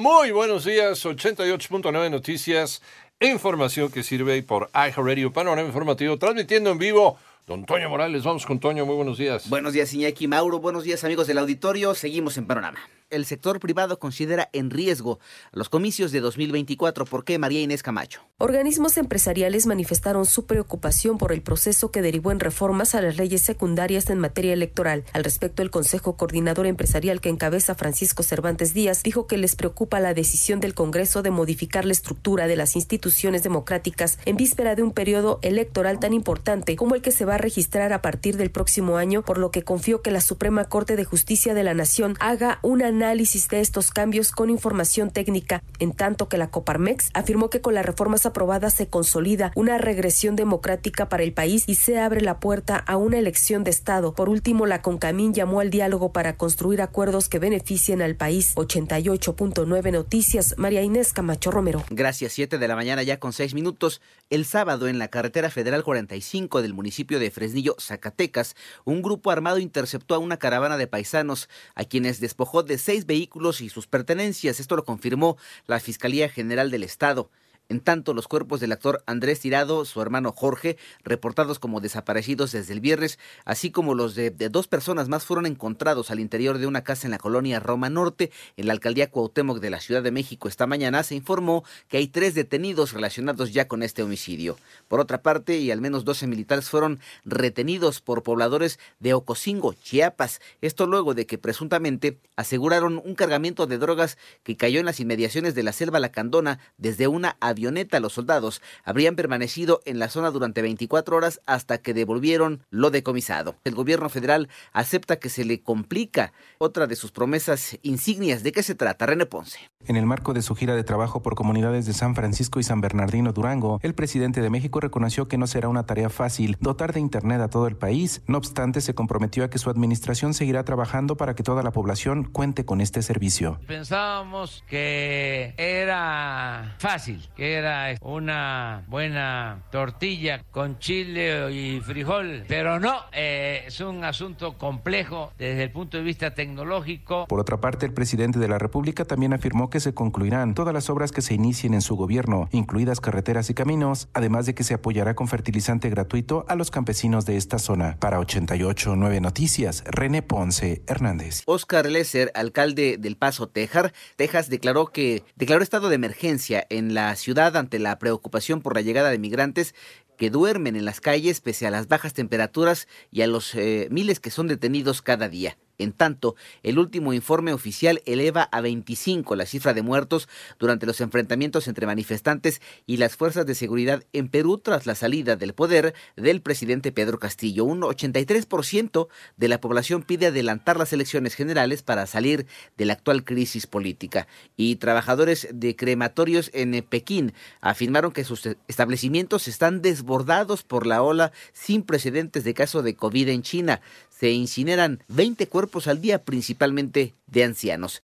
Muy buenos días, 88.9 Noticias, información que sirve por iHeartRadio, panorama informativo, transmitiendo en vivo. Don Toño Morales, vamos con Toño, muy buenos días. Buenos días, Iñaki Mauro. Buenos días, amigos del auditorio. Seguimos en Panorama. El sector privado considera en riesgo los comicios de 2024. ¿Por qué, María Inés Camacho? Organismos empresariales manifestaron su preocupación por el proceso que derivó en reformas a las leyes secundarias en materia electoral. Al respecto, el Consejo Coordinador Empresarial que encabeza Francisco Cervantes Díaz dijo que les preocupa la decisión del Congreso de modificar la estructura de las instituciones democráticas en víspera de un periodo electoral tan importante como el que se va a registrar a partir del próximo año, por lo que confió que la Suprema Corte de Justicia de la Nación haga una análisis de estos cambios con información técnica, en tanto que la Coparmex afirmó que con las reformas aprobadas se consolida una regresión democrática para el país y se abre la puerta a una elección de Estado. Por último, la CONCAMIN llamó al diálogo para construir acuerdos que beneficien al país. 88.9 Noticias, María Inés Camacho Romero. Gracias, 7 de la mañana ya con 6 minutos. El sábado en la carretera federal 45 del municipio de Fresnillo, Zacatecas, un grupo armado interceptó a una caravana de paisanos a quienes despojó de seis vehículos y sus pertenencias. Esto lo confirmó la Fiscalía General del Estado. En tanto, los cuerpos del actor Andrés Tirado, su hermano Jorge, reportados como desaparecidos desde el viernes, así como los de, dos personas más, fueron encontrados al interior de una casa en la colonia Roma Norte, en la alcaldía Cuauhtémoc de la Ciudad de México. Esta mañana se informó que hay tres detenidos relacionados ya con este homicidio. Por otra parte, y al menos 12 militares fueron retenidos por pobladores de Ocosingo, Chiapas. Esto luego de que presuntamente aseguraron un cargamento de drogas que cayó en las inmediaciones de la selva Lacandona desde una avioneta. Los soldados habrían permanecido en la zona durante 24 horas hasta que devolvieron lo decomisado. El gobierno federal acepta que se le complica otra de sus promesas insignias. ¿De qué se trata? René Ponce. En el marco de su gira de trabajo por comunidades de San Francisco y San Bernardino Durango, el presidente de México reconoció que no será una tarea fácil dotar de Internet a todo el país. No obstante, se comprometió a que su administración seguirá trabajando para que toda la población cuente con este servicio. Pensábamos que era fácil, que era una buena tortilla con chile y frijol, pero no, eh, es un asunto complejo desde el punto de vista tecnológico. Por otra parte, el presidente de la República también afirmó que se concluirán todas las obras que se inicien en su gobierno, incluidas carreteras y caminos, además de que se apoyará con fertilizante gratuito a los campesinos de esta zona. Para 889 Noticias, René Ponce Hernández. Oscar Lesser, alcalde del Paso, Texas, Texas declaró que declaró estado de emergencia en la ante la preocupación por la llegada de migrantes que duermen en las calles pese a las bajas temperaturas y a los eh, miles que son detenidos cada día. En tanto, el último informe oficial eleva a 25 la cifra de muertos durante los enfrentamientos entre manifestantes y las fuerzas de seguridad en Perú tras la salida del poder del presidente Pedro Castillo. Un 83% de la población pide adelantar las elecciones generales para salir de la actual crisis política. Y trabajadores de crematorios en Pekín afirmaron que sus establecimientos están desbordados por la ola sin precedentes de caso de COVID en China. Se incineran 20 cuerpos al día, principalmente de ancianos.